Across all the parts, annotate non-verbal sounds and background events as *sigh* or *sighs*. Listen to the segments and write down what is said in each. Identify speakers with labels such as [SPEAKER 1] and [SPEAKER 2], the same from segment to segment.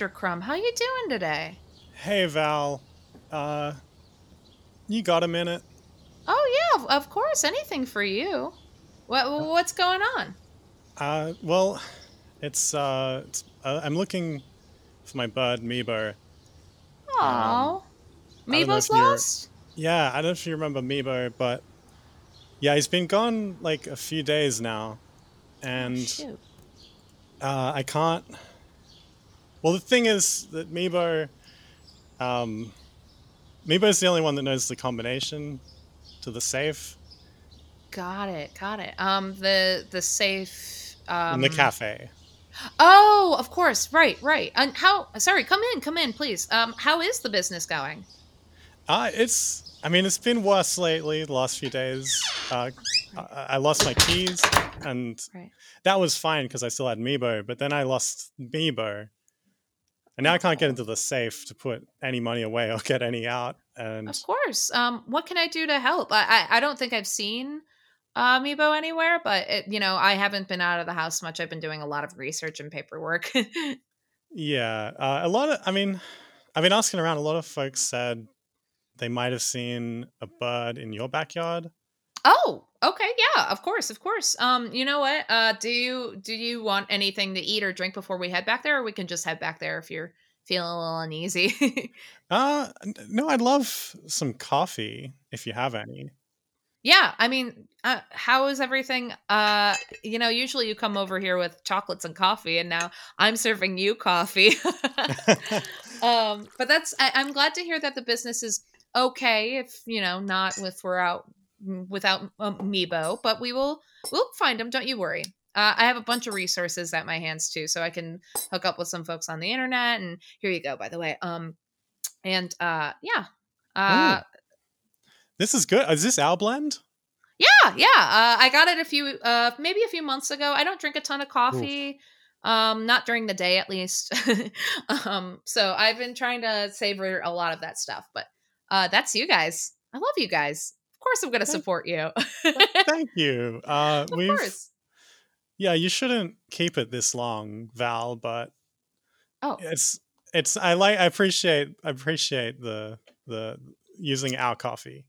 [SPEAKER 1] Mr. Crumb. How you doing today?
[SPEAKER 2] Hey Val, uh, you got a minute?
[SPEAKER 1] Oh yeah, of- course. Anything for you. What what's going on?
[SPEAKER 2] Uh, well, it's uh, it's, uh I'm looking for my bud Miibo.
[SPEAKER 1] Oh,
[SPEAKER 2] Um, Miibo's
[SPEAKER 1] lost.
[SPEAKER 2] Yeah, I don't know if you remember Miibo, but yeah, he's been gone like a few days now, and
[SPEAKER 1] Oh,
[SPEAKER 2] uh, I can't. Well, the thing is that Miibo, um, Miibo's the only one that knows the combination to the safe
[SPEAKER 1] Got it. Got it. Um, the the safe. Um,
[SPEAKER 2] in the cafe.
[SPEAKER 1] Oh, of course. Right. Right. And how? Sorry. Come in. Come in, please. Um, how is the business going?
[SPEAKER 2] Uh, it's. I mean, it's been worse lately. The last few days, uh, I, I lost my keys, and
[SPEAKER 1] Right.
[SPEAKER 2] that was fine because I still had Miibo. But then I lost Miibo, and now I can't get into the safe to put any money away or get any out. And
[SPEAKER 1] Of course. Um, what can I do to help? I I, I don't think I've seen uh, Amiibo anywhere, but it, you know, I haven't been out of the house much. I've been doing a lot of research and paperwork. *laughs*
[SPEAKER 2] yeah, uh, a lot of. I mean, I've been asking around. A lot of folks said they might have seen a bird in your backyard.
[SPEAKER 1] Oh, okay, yeah, of course, of course. Um, you know what? Uh, do you do you want anything to eat or drink before we head back there, or we can just head back there if you're feeling a little uneasy? *laughs*
[SPEAKER 2] Uh, no, I'd love some coffee if you have any.
[SPEAKER 1] Yeah, I mean, uh, how is everything? Uh, you know, usually you come over here with chocolates and coffee, and now I'm serving you coffee. *laughs* *laughs* um, but that's I, I'm glad to hear that the business is okay. If you know, not with we're out without um, Miibo, but we will we'll find them. Don't you worry. Uh, I have a bunch of resources at my hands too, so I can hook up with some folks on the internet. And here you go, by the way. Um, and uh, yeah, uh,
[SPEAKER 2] This is good. Is this our blend?
[SPEAKER 1] Yeah, yeah. Uh, I got it a few, uh, maybe a few months ago. I don't drink a ton of coffee, um, not during the day at least. *laughs* um, so I've been trying to savor a lot of that stuff. But uh, that's you guys. I love you guys. Of course, I'm going to support you. *laughs*
[SPEAKER 2] Thank you. Uh,
[SPEAKER 1] of course.
[SPEAKER 2] yeah. You shouldn't keep it this long, Val. But
[SPEAKER 1] Oh,
[SPEAKER 2] it's it's. I like. I appreciate. I appreciate the the using our coffee.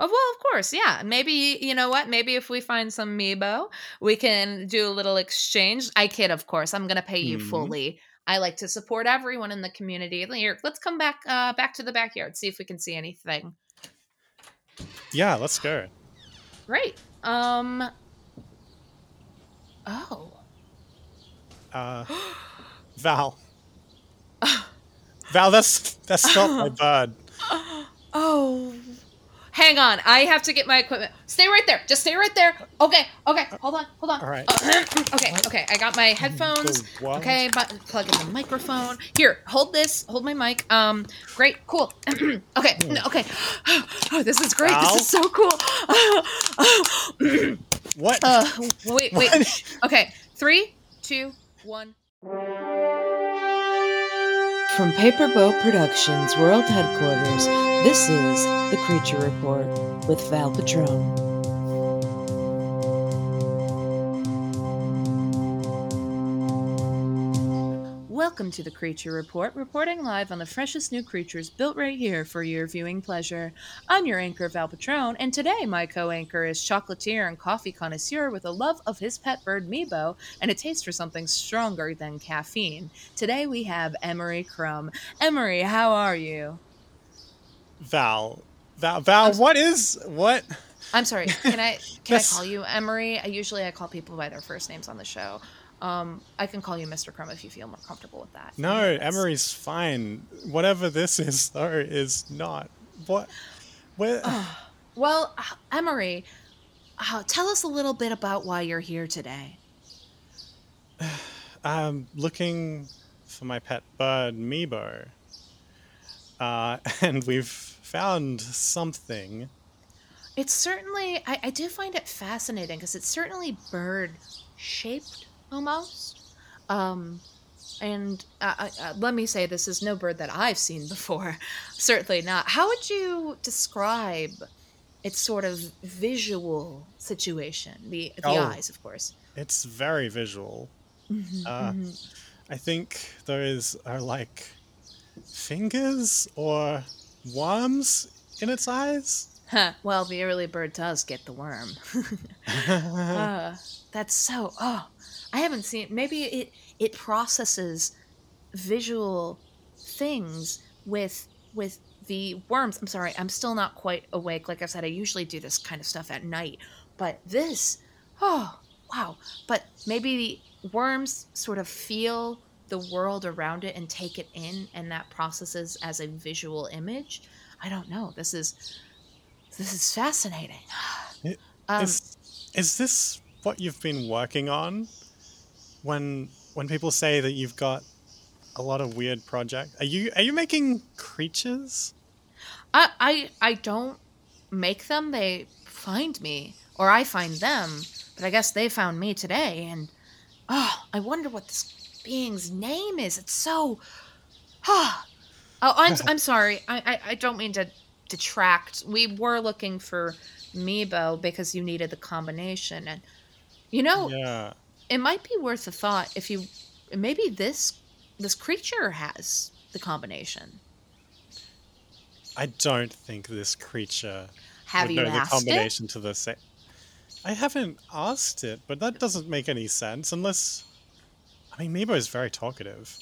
[SPEAKER 1] Oh, well, of course, yeah. Maybe you know what? Maybe if we find some Miibo, we can do a little exchange. I kid, of course. I'm gonna pay you
[SPEAKER 2] Mhm.
[SPEAKER 1] fully. I like to support everyone in the community. Here, let's come back, uh, back to the backyard, see if we can see anything.
[SPEAKER 2] Yeah, let's go.
[SPEAKER 1] Great. Um. Oh.
[SPEAKER 2] Uh, *gasps* Val. *gasps* Val, that's that's not my bird. *gasps*
[SPEAKER 1] Oh. Hang on. I have to get my equipment. Stay right there. Just stay right there. Okay. Okay. Hold on. Hold on.
[SPEAKER 2] All right.
[SPEAKER 1] Uh, *clears throat* okay. Okay. I got my headphones. Okay, but plug in the microphone. Here, hold this. Hold my mic. Um, great, cool. *clears throat* okay, okay. Oh, *gasps* this is great.
[SPEAKER 2] Ow.
[SPEAKER 1] This is so cool.
[SPEAKER 2] What?
[SPEAKER 1] uh, wait, wait.
[SPEAKER 2] What?
[SPEAKER 1] Okay, three, two, one.
[SPEAKER 3] From Paperboat Productions World Headquarters, this is The Creature Report with Val Petrone.
[SPEAKER 1] Welcome to the Creature Report, reporting live on the freshest new creatures built right here for your viewing pleasure. I'm your anchor, Val Petrone, and today my co anchor is chocolatier and coffee connoisseur with a love of his pet bird Miibo and a taste for something stronger than caffeine. Today we have Emery Crumb. Emery, how are you?
[SPEAKER 2] Val. Val. Val.
[SPEAKER 1] I'm
[SPEAKER 2] What is what?
[SPEAKER 1] I'm sorry. Can I can I *laughs* call you Emery? I usually I call people by their first names on the show. Um, I can call you Mr. Crumb if you feel more comfortable with that.
[SPEAKER 2] No, Emery's fine. Whatever this *laughs* is, though, is not. What? Where? *sighs*
[SPEAKER 1] Well, uh, Emery, uh, tell us a little bit about why you're here today. *sighs*
[SPEAKER 2] I'm looking for my pet bird, Miibo. Uh, *laughs* and we've found something.
[SPEAKER 1] It's certainly, I, I do find it fascinating because it's certainly bird shaped almost. Um, and uh, uh, uh, let me say, this is no bird that I've seen before. *laughs* certainly not. How would you describe its sort of visual situation? The, the
[SPEAKER 2] Oh.
[SPEAKER 1] eyes, of course.
[SPEAKER 2] It's very visual.
[SPEAKER 1] Mhm,
[SPEAKER 2] Uh,
[SPEAKER 1] mhm.
[SPEAKER 2] I think those are like fingers or worms in its eyes.
[SPEAKER 1] Huh. Well, the early bird does get the worm. *laughs* *laughs* uh, that's so. Oh, I haven't seen. Maybe it it processes visual things with with the worms. I'm sorry, I'm still not quite awake. Like I said, I usually do this kind of stuff at night, but this, oh wow. But maybe the worms sort of feel the world around it and take it in, and that processes as a visual image. I don't know. This is this is fascinating. Um,
[SPEAKER 2] is, is this what you've been working on? When when people say that you've got a lot of weird projects, are you are you making creatures?
[SPEAKER 1] I, I I don't make them. They find me, or I find them. But I guess they found me today, and oh, I wonder what this being's name is. It's so. Ah. oh, I'm *laughs* I'm sorry. I, I I don't mean to detract. We were looking for Miibo because you needed the combination, and you know
[SPEAKER 2] Yeah.
[SPEAKER 1] It might be worth a thought if you maybe this this creature has the combination.
[SPEAKER 2] I don't think this creature
[SPEAKER 1] Have
[SPEAKER 2] would
[SPEAKER 1] you
[SPEAKER 2] know the
[SPEAKER 1] asked it?
[SPEAKER 2] combination to the same. I haven't asked it, but that doesn't make any sense unless. I mean, Miibo is very talkative.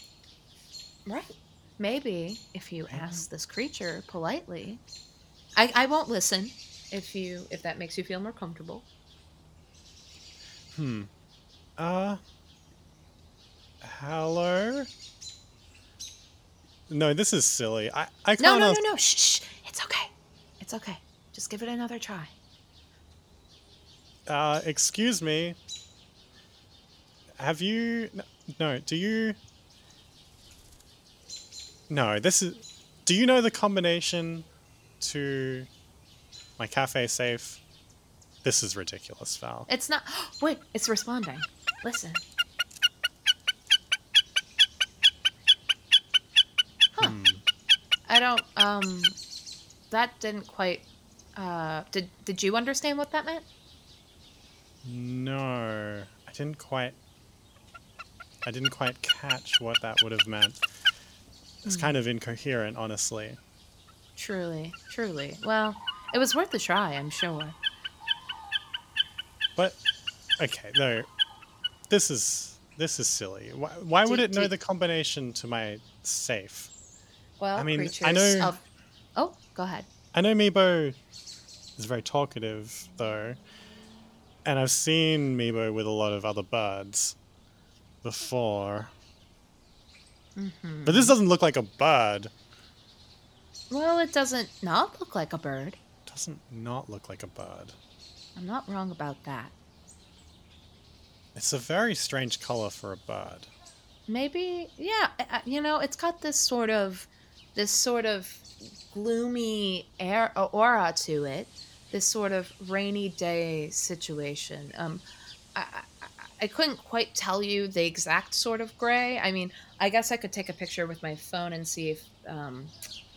[SPEAKER 1] Right. Maybe if you ask this creature politely, I, I won't listen if you if that makes you feel more comfortable.
[SPEAKER 2] Hmm. Uh. Hello. No, this is silly. I I can't.
[SPEAKER 1] No, no, no, no. Shh, shh. It's okay. It's okay. Just give it another try.
[SPEAKER 2] Uh, excuse me. Have you? n- No. Do you? No. This is. Do you know the combination to my cafe safe? This is ridiculous, Val.
[SPEAKER 1] It's not. *gasps* Wait, it's responding. Listen. Huh.
[SPEAKER 2] Hmm.
[SPEAKER 1] I don't. Um. That didn't quite. Uh. Did Did you understand what that meant?
[SPEAKER 2] No, I didn't quite. I didn't quite catch what that would have meant. It's
[SPEAKER 1] Hmm.
[SPEAKER 2] kind of incoherent, honestly.
[SPEAKER 1] Truly, truly. Well, it was worth a try, I'm sure.
[SPEAKER 2] But okay, no, this is this is silly. Why, why would
[SPEAKER 1] Do-
[SPEAKER 2] it know the combination to my safe?
[SPEAKER 1] Well,
[SPEAKER 2] I mean, I know-
[SPEAKER 1] Of... Oh, go ahead.
[SPEAKER 2] I know Miibo is very talkative, though, and I've seen Miibo with a lot of other birds before.
[SPEAKER 1] hmm
[SPEAKER 2] But this doesn't look like a bird.
[SPEAKER 1] Well, it doesn't not look like a bird.
[SPEAKER 2] It doesn't not look like a bird.
[SPEAKER 1] I'm not wrong about that.
[SPEAKER 2] It's a very strange color for a bird.
[SPEAKER 1] Maybe, yeah. You know, it's got this sort of, this sort of gloomy air aura to it. This sort of rainy day situation. Um, I, I, I- I couldn't quite tell you the exact sort of gray. I mean, I guess I could take a picture with my phone and see if um,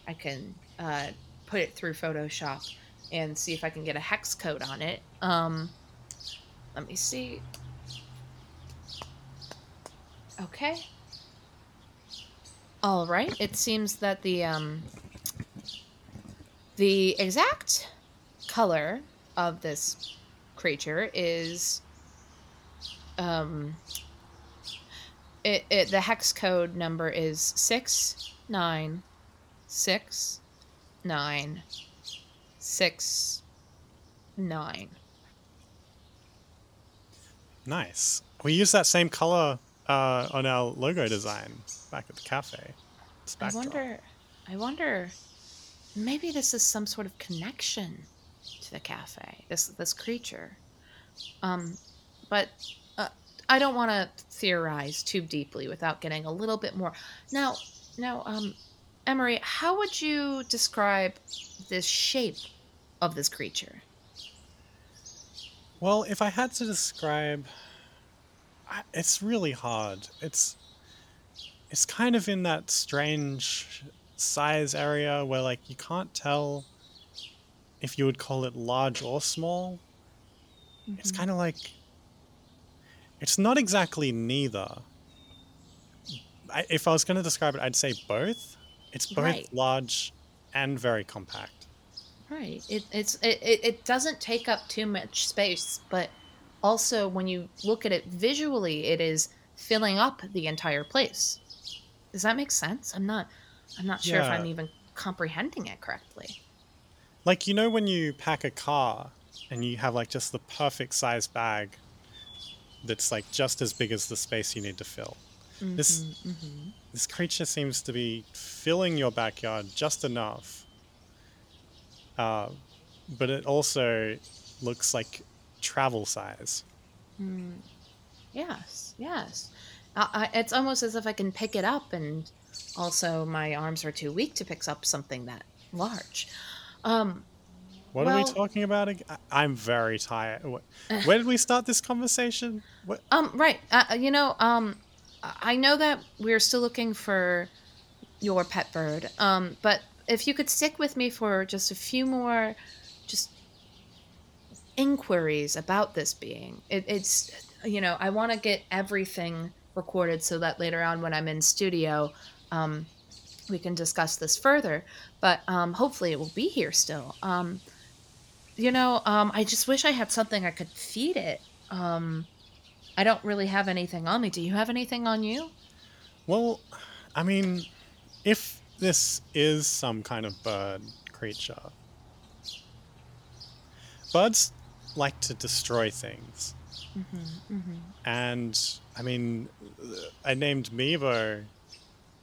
[SPEAKER 1] I can uh, put it through Photoshop and see if I can get a hex code on it. Um, let me see. Okay. All right. It seems that the um the exact color of this creature is um it, it the hex code number is six nine six nine six nine.
[SPEAKER 2] Nice. We use that same color uh, on our logo design back at the cafe.
[SPEAKER 1] I wonder. I wonder. Maybe this is some sort of connection to the cafe. This this creature. Um, but uh, I don't want to theorize too deeply without getting a little bit more. Now, now, um, Emery, how would you describe this shape of this creature?
[SPEAKER 2] Well, if I had to describe, it's really hard. It's it's kind of in that strange size area where like you can't tell if you would call it large or small. It's mm-hmm. kind of like it's not exactly neither, I, if I was going to describe it, I'd say both. It's both
[SPEAKER 1] Right.
[SPEAKER 2] large and very compact.
[SPEAKER 1] Right. It it's it, it, it doesn't take up too much space, but also when you look at it visually, it is filling up the entire place. Does that make sense? I'm not I'm not sure if I'm even comprehending it correctly.
[SPEAKER 2] Like you know when you pack a car and you have like just the perfect size bag that's like just as big as the space you need to fill. This
[SPEAKER 1] Mhm, mhm.
[SPEAKER 2] this creature seems to be filling your backyard just enough. Uh, but it also looks like travel size.
[SPEAKER 1] Mm. Yes, yes. I, I, it's almost as if I can pick it up, and also my arms are too weak to pick up something that large. Um,
[SPEAKER 2] What are we talking about? ag- I- I'm very tired. Where did we start this conversation? What?
[SPEAKER 1] um, right. Uh, you know, um, I I know that we're still looking for your pet bird. Um, but if you could stick with me for just a few more, just inquiries about this being. It, it's, you know, I want to get everything recorded so that later on when I'm in studio, um, we can discuss this further. But um, hopefully it will be here still. Um, you know, um, I just wish I had something I could feed it. Um, I don't really have anything on me. Do you have anything on you?
[SPEAKER 2] Well, I mean, if this is some kind of bird creature, birds like to destroy things.
[SPEAKER 1] Mm-hmm, mm-hmm.
[SPEAKER 2] And I mean, I named Miibo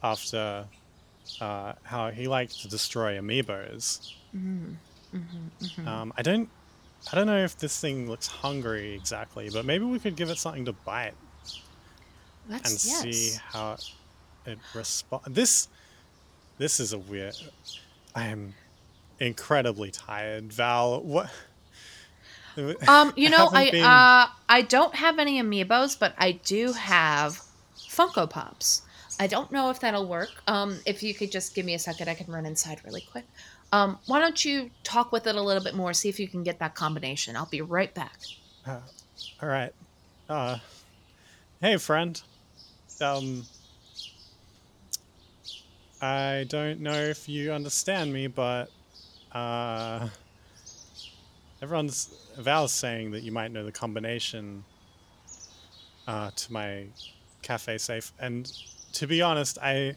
[SPEAKER 2] after uh, how he liked to destroy amiibos.
[SPEAKER 1] Mm-hmm. Mm-hmm. Mm-hmm.
[SPEAKER 2] Um, I don't, I don't know if this thing looks hungry exactly, but maybe we could give it something to bite and
[SPEAKER 1] yes.
[SPEAKER 2] see how it responds. This, this is a weird. I am incredibly tired, Val. What? *laughs*
[SPEAKER 1] Um, you know, I
[SPEAKER 2] been-
[SPEAKER 1] uh, I don't have any amiibos, but I do have Funko Pops. I don't know if that'll work. Um, if you could just give me a second, I can run inside really quick. Um, why don't you talk with it a little bit more, see if you can get that combination. I'll be right back.
[SPEAKER 2] Uh, all right. Uh, hey, friend. Um, I don't know if you understand me, but uh, everyone's Val's saying that you might know the combination uh, to my cafe safe, and to be honest, I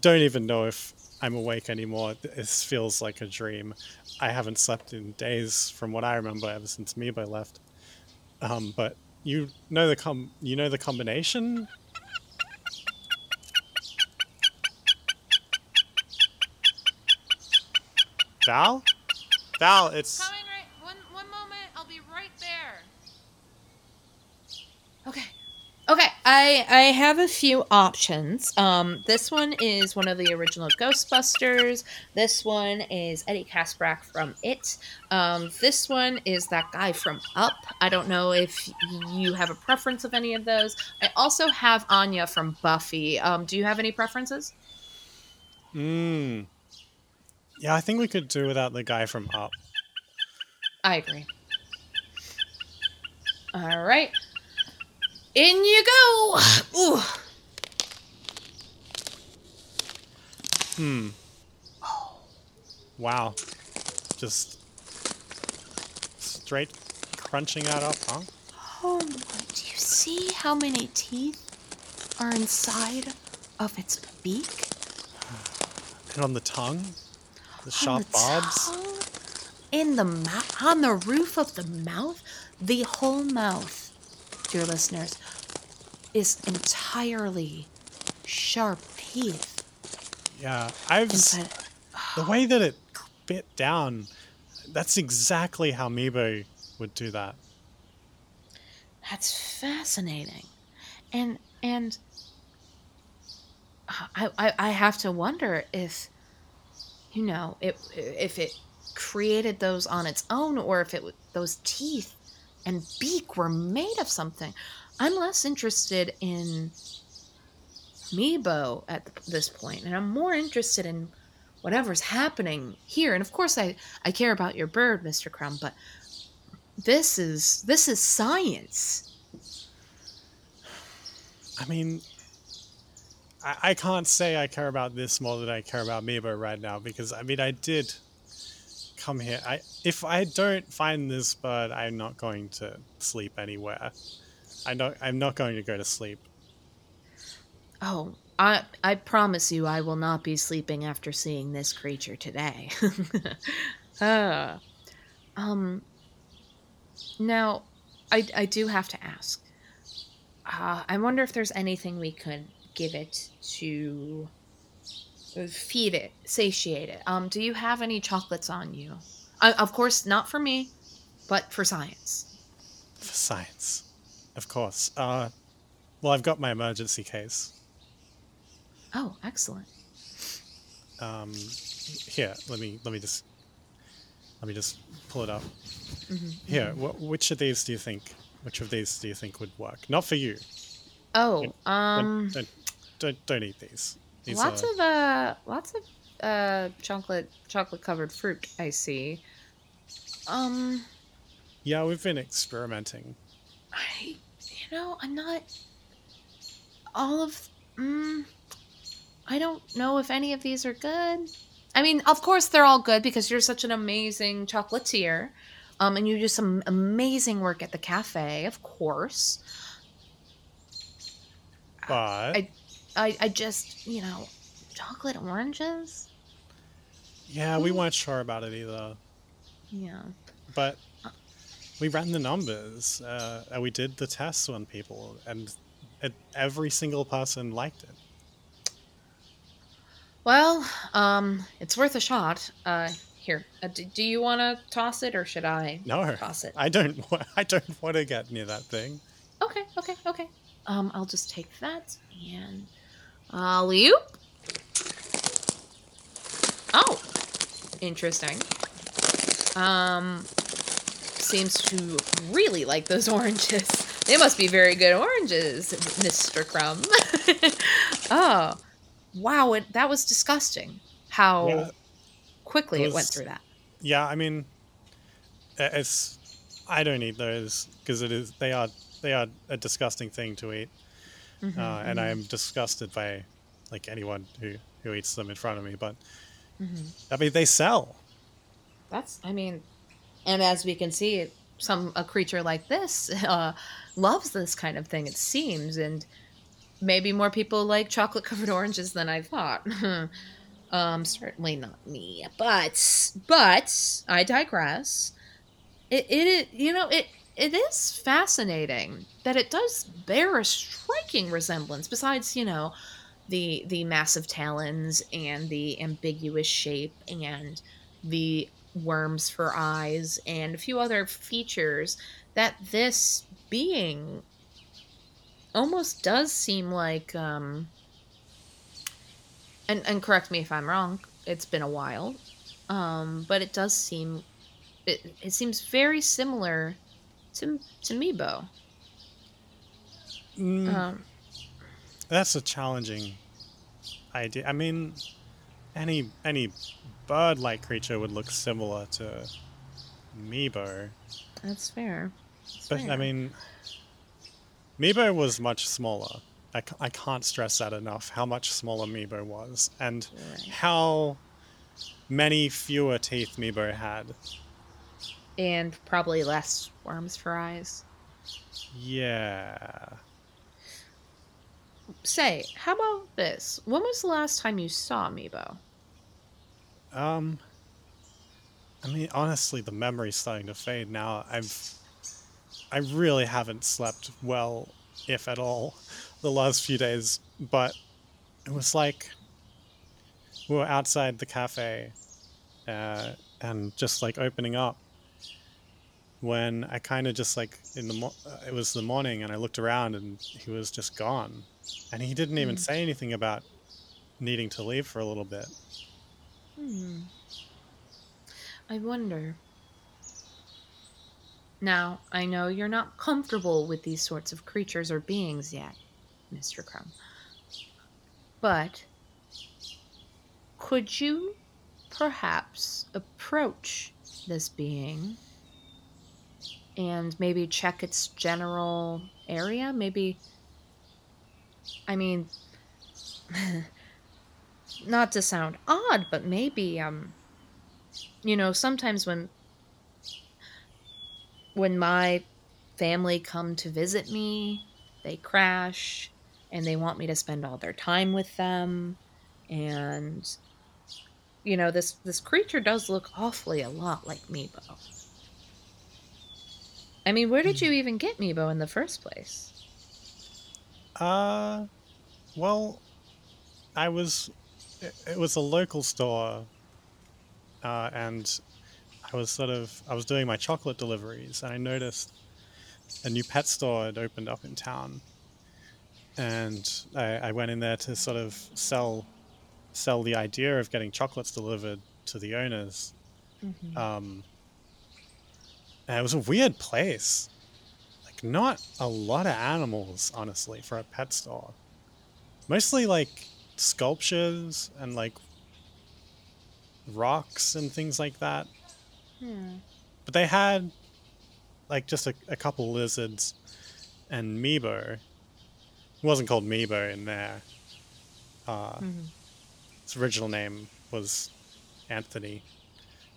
[SPEAKER 2] don't even know if I'm awake anymore. This feels like a dream. I haven't slept in days, from what I remember, ever since Miibo left. Um, but you know the com you know the combination. Val, Val, it's
[SPEAKER 1] right. One one moment. I'll be right there. Okay. Okay, I I have a few options. Um, this one is one of the original Ghostbusters. This one is Eddie Kaspbrak from It. Um, this one is that guy from Up. I don't know if you have a preference of any of those. I also have Anya from Buffy. Um, do you have any preferences?
[SPEAKER 2] mm, yeah. I think we could do without the guy from Up.
[SPEAKER 1] I agree. All right. In you go. Ooh.
[SPEAKER 2] Hmm. Wow. Just straight crunching that up, huh?
[SPEAKER 1] Oh my, do you see how many teeth are inside of its beak?
[SPEAKER 2] And on the tongue, the
[SPEAKER 1] On
[SPEAKER 2] sharp
[SPEAKER 1] the
[SPEAKER 2] barbs.
[SPEAKER 1] tongue? In the mouth, on the roof of the mouth? The whole mouth, dear listeners, is entirely sharp teeth
[SPEAKER 2] Yeah, I've
[SPEAKER 1] inside.
[SPEAKER 2] the way that it bit down. That's exactly how Miibo would do that.
[SPEAKER 1] That's fascinating, and and I, I I have to wonder if you know if if it created those on its own or if it those teeth and beak were made of something. I'm less interested in Miibo at this point, and I'm more interested in whatever's happening here. And of course, I I care about your bird, Mister Crumb, but this is this is science.
[SPEAKER 2] I mean, I, I can't say I care about this more than I care about Miibo right now because I mean I did come here. I if I don't find this bird, I'm not going to sleep anywhere. I don't. I'm not going to go to sleep.
[SPEAKER 1] Oh, I I promise you I will not be sleeping after seeing this creature today. uh, *laughs* um now I I do have to ask. Uh, I wonder if there's anything we could give it to feed it, satiate it. Um, do you have any chocolates on you? Uh, of course, not for me, but for science.
[SPEAKER 2] For science, of course. Uh, well, I've got my emergency case.
[SPEAKER 1] Oh, excellent.
[SPEAKER 2] Um, here, let me let me just let me just pull it up.
[SPEAKER 1] Mm-hmm.
[SPEAKER 2] Here, wh- which of these do you think? Which of these do you think would work? Not for you.
[SPEAKER 1] Oh,
[SPEAKER 2] Don't-
[SPEAKER 1] um,
[SPEAKER 2] don't, don't don't eat these. These
[SPEAKER 1] lots
[SPEAKER 2] are,
[SPEAKER 1] of uh, lots of uh, chocolate chocolate covered fruit. I see. Um,
[SPEAKER 2] yeah, we've been experimenting.
[SPEAKER 1] I, you know, I'm not. All of, mm, I don't know if any of these are good. I mean, of course they're all good because you're such an amazing chocolatier, um, and you do some amazing work at the cafe, of course.
[SPEAKER 2] But
[SPEAKER 1] I- I, I just, you know, chocolate oranges.
[SPEAKER 2] yeah, we weren't sure about it either.
[SPEAKER 1] Yeah.
[SPEAKER 2] But we ran the numbers uh, and we did the tests on people, and it, every single person liked it.
[SPEAKER 1] Well, um, it's worth a shot. Uh, here, uh, do, do you want to toss it or should I
[SPEAKER 2] No,
[SPEAKER 1] toss it?
[SPEAKER 2] I don't. wa- *laughs* I don't want to get near that thing.
[SPEAKER 1] Okay, okay, okay. Um, I'll just take that and alley oop. Oh, interesting. Um, seems to really like those *laughs* oranges. They must be very good oranges, Mister Crumb. *laughs* oh, wow! It, that was disgusting. How
[SPEAKER 2] Yeah,
[SPEAKER 1] quickly
[SPEAKER 2] it
[SPEAKER 1] it, went through that.
[SPEAKER 2] yeah. I mean, it's. I don't eat those because it is. They are. They are a disgusting thing to eat,
[SPEAKER 1] Mhm,
[SPEAKER 2] uh, and I
[SPEAKER 1] mhm,
[SPEAKER 2] am disgusted by like anyone who who eats them in front of me. But
[SPEAKER 1] mhm.
[SPEAKER 2] I mean, they sell.
[SPEAKER 1] That's, I mean, and as we can see, some a creature like this *laughs* uh, loves this kind of thing. It seems, and maybe more people like chocolate covered oranges than I thought. *laughs* um, certainly not me, but but I digress. It it you know it it is fascinating that it does bear a striking resemblance. Besides, you know, the the massive talons and the ambiguous shape and the worms for eyes and a few other features that this being almost does seem like um and and correct me if I'm wrong it's been a while um but it does seem it, it seems very similar to to Miibo
[SPEAKER 2] Mm,
[SPEAKER 1] um
[SPEAKER 2] That's a challenging idea. I mean, any any bird-like creature would look similar to Miibo,
[SPEAKER 1] that's fair That's
[SPEAKER 2] but I
[SPEAKER 1] fair.
[SPEAKER 2] mean, Miibo was much smaller. I, I can't stress that enough. How much smaller Miibo was, and
[SPEAKER 1] Right.
[SPEAKER 2] how many fewer teeth Miibo had.
[SPEAKER 1] And probably less worms for eyes
[SPEAKER 2] Yeah.
[SPEAKER 1] say how about this when was the last time you saw Miibo
[SPEAKER 2] Um. I mean, honestly, the memory's starting to fade now. I've, I really haven't slept well, if at all, the last few days. But it was like we were outside the cafe, uh, and just like opening up. When I kind of just like in the mo- uh, it was the morning, and I looked around, and he was just gone, and he didn't even
[SPEAKER 1] Mm.
[SPEAKER 2] say anything about needing to leave for a little bit.
[SPEAKER 1] Hmm. I wonder. Now, I know you're not comfortable with these sorts of creatures or beings yet, Mr. Crumb. But could you perhaps approach this being and maybe check its general area? Maybe I mean, *laughs* not to sound odd, but maybe um you know, sometimes when when my family come to visit me, they crash and they want me to spend all their time with them and you know, this this creature does look awfully a lot like Miibo. I mean, where did you even get Miibo in the first place?
[SPEAKER 2] Uh, well, I was. It, it was a local store, uh, and I was sort of. I was doing my chocolate deliveries, and I noticed a new pet store had opened up in town, and I, I went in there to sort of sell sell the idea of getting chocolates delivered to the owners.
[SPEAKER 1] Mm-hmm.
[SPEAKER 2] Um, and it was a weird place. Like, not a lot of animals, honestly, for a pet store. Mostly like sculptures and like rocks and things like that.
[SPEAKER 1] Hmm.
[SPEAKER 2] But they had like just a, a couple lizards and Miibo. It wasn't called Miibo in there. Uh,
[SPEAKER 1] Mhm.
[SPEAKER 2] Its original name was Anthony,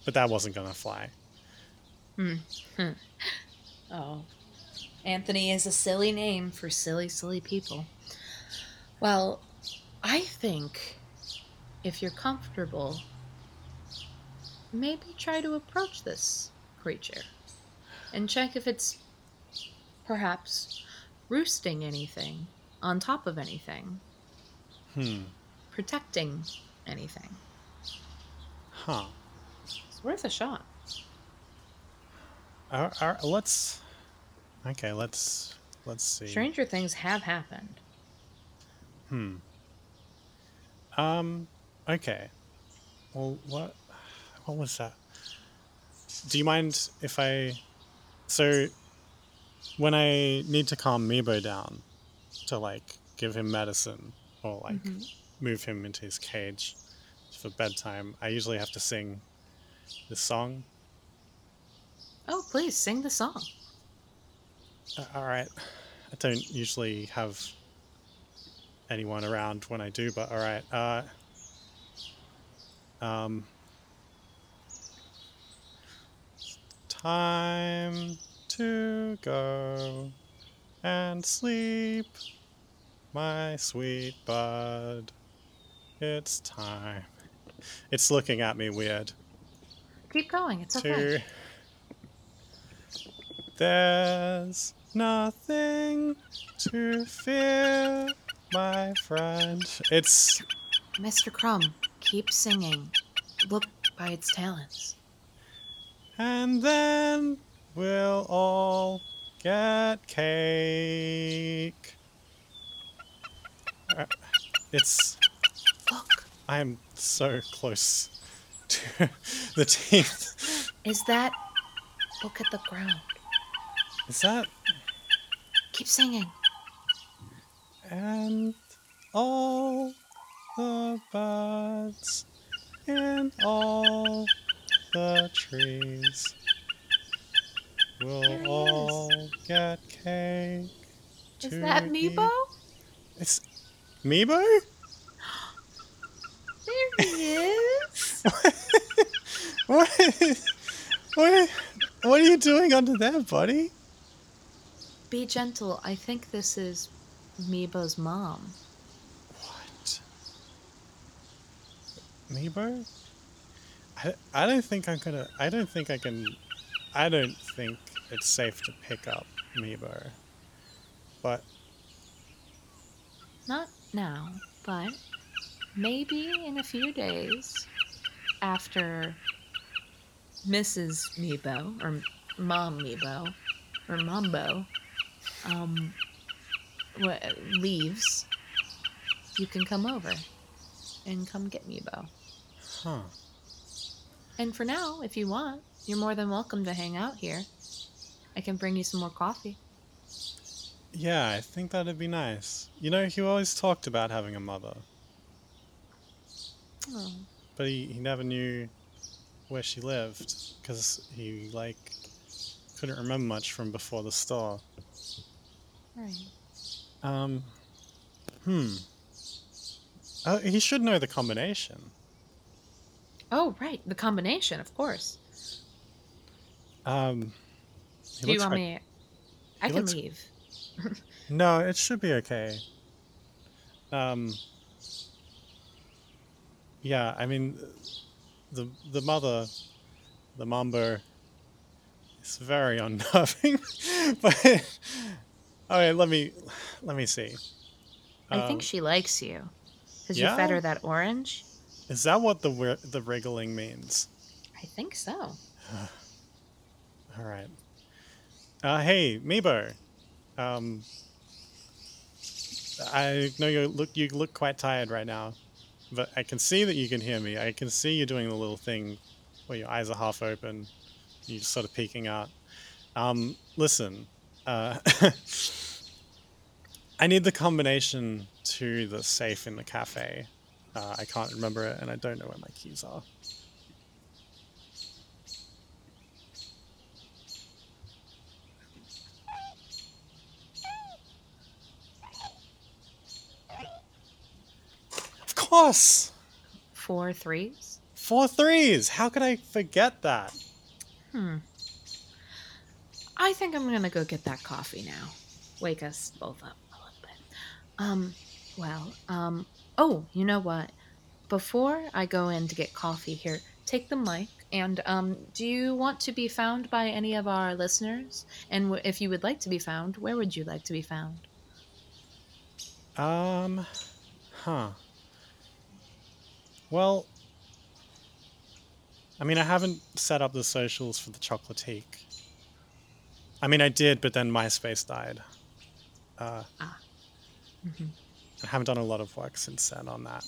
[SPEAKER 2] but that wasn't gonna fly.
[SPEAKER 1] Oh. Anthony is a silly name for silly, silly people. Well, I think if you're comfortable, maybe try to approach this creature and check if it's perhaps roosting anything on top of anything,
[SPEAKER 2] Hmm.
[SPEAKER 1] protecting anything.
[SPEAKER 2] Huh.
[SPEAKER 1] It's worth a shot.
[SPEAKER 2] All, all, let's. Okay, let's let's see.
[SPEAKER 1] Stranger things have happened.
[SPEAKER 2] Hmm. Um. Okay. Well, what? What was that? Do you mind if I? So, when I need to calm Miibo down, to like give him medicine or like
[SPEAKER 1] Mhm.
[SPEAKER 2] move him into his cage for bedtime, I usually have to sing this song.
[SPEAKER 1] Oh, please sing the song.
[SPEAKER 2] Uh, all right. I don't usually have anyone around when I do, but all right. Uh, um, time to go and sleep, my sweet bud. It's time. It's looking at me weird.
[SPEAKER 1] Keep going. It's okay.
[SPEAKER 2] There's nothing to fear, my friend. It's
[SPEAKER 1] Mr. Crumb, keep singing. Look by its talents.
[SPEAKER 2] and then we'll all get cake. Uh, It's
[SPEAKER 1] Look,
[SPEAKER 2] I am so close to *laughs* the teeth.
[SPEAKER 1] is that. Look at the ground.
[SPEAKER 2] Is that
[SPEAKER 1] Keep singing.
[SPEAKER 2] and all the birds in all the trees will all get cake.
[SPEAKER 1] Is that
[SPEAKER 2] eat.
[SPEAKER 1] Miibo?
[SPEAKER 2] It's Miibo?
[SPEAKER 1] There he is. *laughs*
[SPEAKER 2] what? What? What are you doing under there, buddy?
[SPEAKER 1] Be gentle. I think this is Miibo's mom.
[SPEAKER 2] What? Miibo? I, I don't think I'm gonna. I don't think I can. I don't think it's safe to pick up Miibo. But
[SPEAKER 1] Not now, but maybe in a few days after Mrs. Miibo, or Mom Miibo, or Mombo, um, leaves, you can come over and come get Miibo.
[SPEAKER 2] huh?
[SPEAKER 1] And for now, if you want, you're more than welcome to hang out here. I can bring you some more coffee.
[SPEAKER 2] Yeah, I think that'd be nice. You know, he always talked about having a mother,
[SPEAKER 1] Oh,
[SPEAKER 2] but he, he never knew where she lived because he like couldn't remember much from before the store.
[SPEAKER 1] Right.
[SPEAKER 2] Um, hmm. Uh, he should know the combination.
[SPEAKER 1] Oh, right, the combination, of course.
[SPEAKER 2] Um, he
[SPEAKER 1] Do you
[SPEAKER 2] looks
[SPEAKER 1] want me? I
[SPEAKER 2] he
[SPEAKER 1] can
[SPEAKER 2] looks-
[SPEAKER 1] leave. *laughs*
[SPEAKER 2] No, it should be okay. Um, yeah, I mean, the the mother, the mombo, is very unnerving. *laughs* but okay, let me let me see.
[SPEAKER 1] I think
[SPEAKER 2] Um,
[SPEAKER 1] she likes you because you fed her that orange.
[SPEAKER 2] is that what the the wriggling means?
[SPEAKER 1] I think so. *sighs*
[SPEAKER 2] All right. Uh, hey, Miibo. Um, I know you look you look quite tired right now, but I can see that you can hear me. I can see you doing the little thing where your eyes are half open, you're sort of peeking out. Um, listen, uh, *laughs* I need the combination to the safe in the cafe. Uh, I can't remember it, and I don't know where my keys are. Of course.
[SPEAKER 1] Four threes.
[SPEAKER 2] Four threes. How could I forget that?
[SPEAKER 1] Hmm. I think I'm gonna go get that coffee now. Wake us both up a little bit. Um, well, um, oh, you know what? Before I go in to get coffee here, take the mic and um, do you want to be found by any of our listeners? And w- if you would like to be found, where would you like to be found?
[SPEAKER 2] Um, huh. Well, I mean, I haven't set up the socials for the Chocolatique. I mean, I did, but then MySpace died. Uh,
[SPEAKER 1] Mhm.
[SPEAKER 2] I haven't done a lot of work since then on that.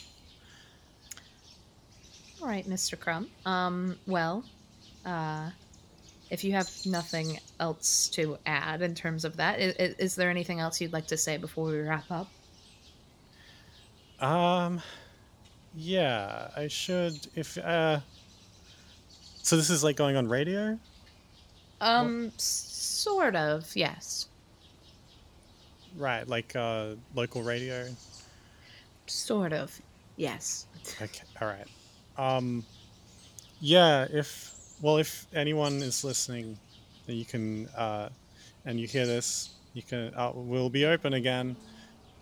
[SPEAKER 1] All right, Mr. Crumb. Um, well, uh, if you have nothing else to add in terms of that, is, is there anything else you'd like to say before we wrap up?
[SPEAKER 2] Um, yeah, I should. If uh, so, this is like going on radio.
[SPEAKER 1] Um, s- sort of, yes.
[SPEAKER 2] Right, like uh, local radio.
[SPEAKER 1] Sort of, yes.
[SPEAKER 2] Okay, all right. Um, yeah, if well, if anyone is listening, then you can, uh, and you hear this, you can. Uh, we'll be open again,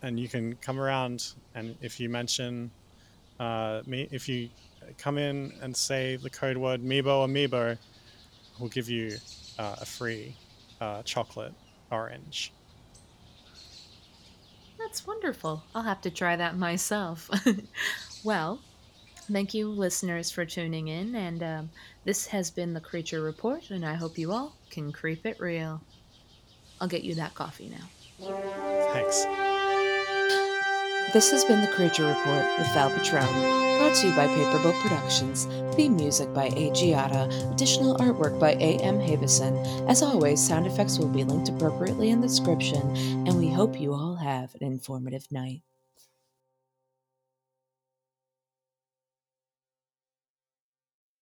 [SPEAKER 2] and you can come around. And if you mention, uh, me, if you come in and say the code word Miibo Amiibo, we'll give you uh, a free uh, chocolate orange.
[SPEAKER 1] That's wonderful. I'll have to try that myself. *laughs* well, thank you, listeners, for tuning in. And um, this has been the Creature Report, and I hope you all can creep it real. I'll get you that coffee now.
[SPEAKER 2] Thanks.
[SPEAKER 3] This has been the Creature Report with Val Petrone, brought to you by Paperboat Productions. Theme music by A. Giada, additional artwork by A. M. Havison. As always, sound effects will be linked appropriately in the description, and we hope you all have an informative night.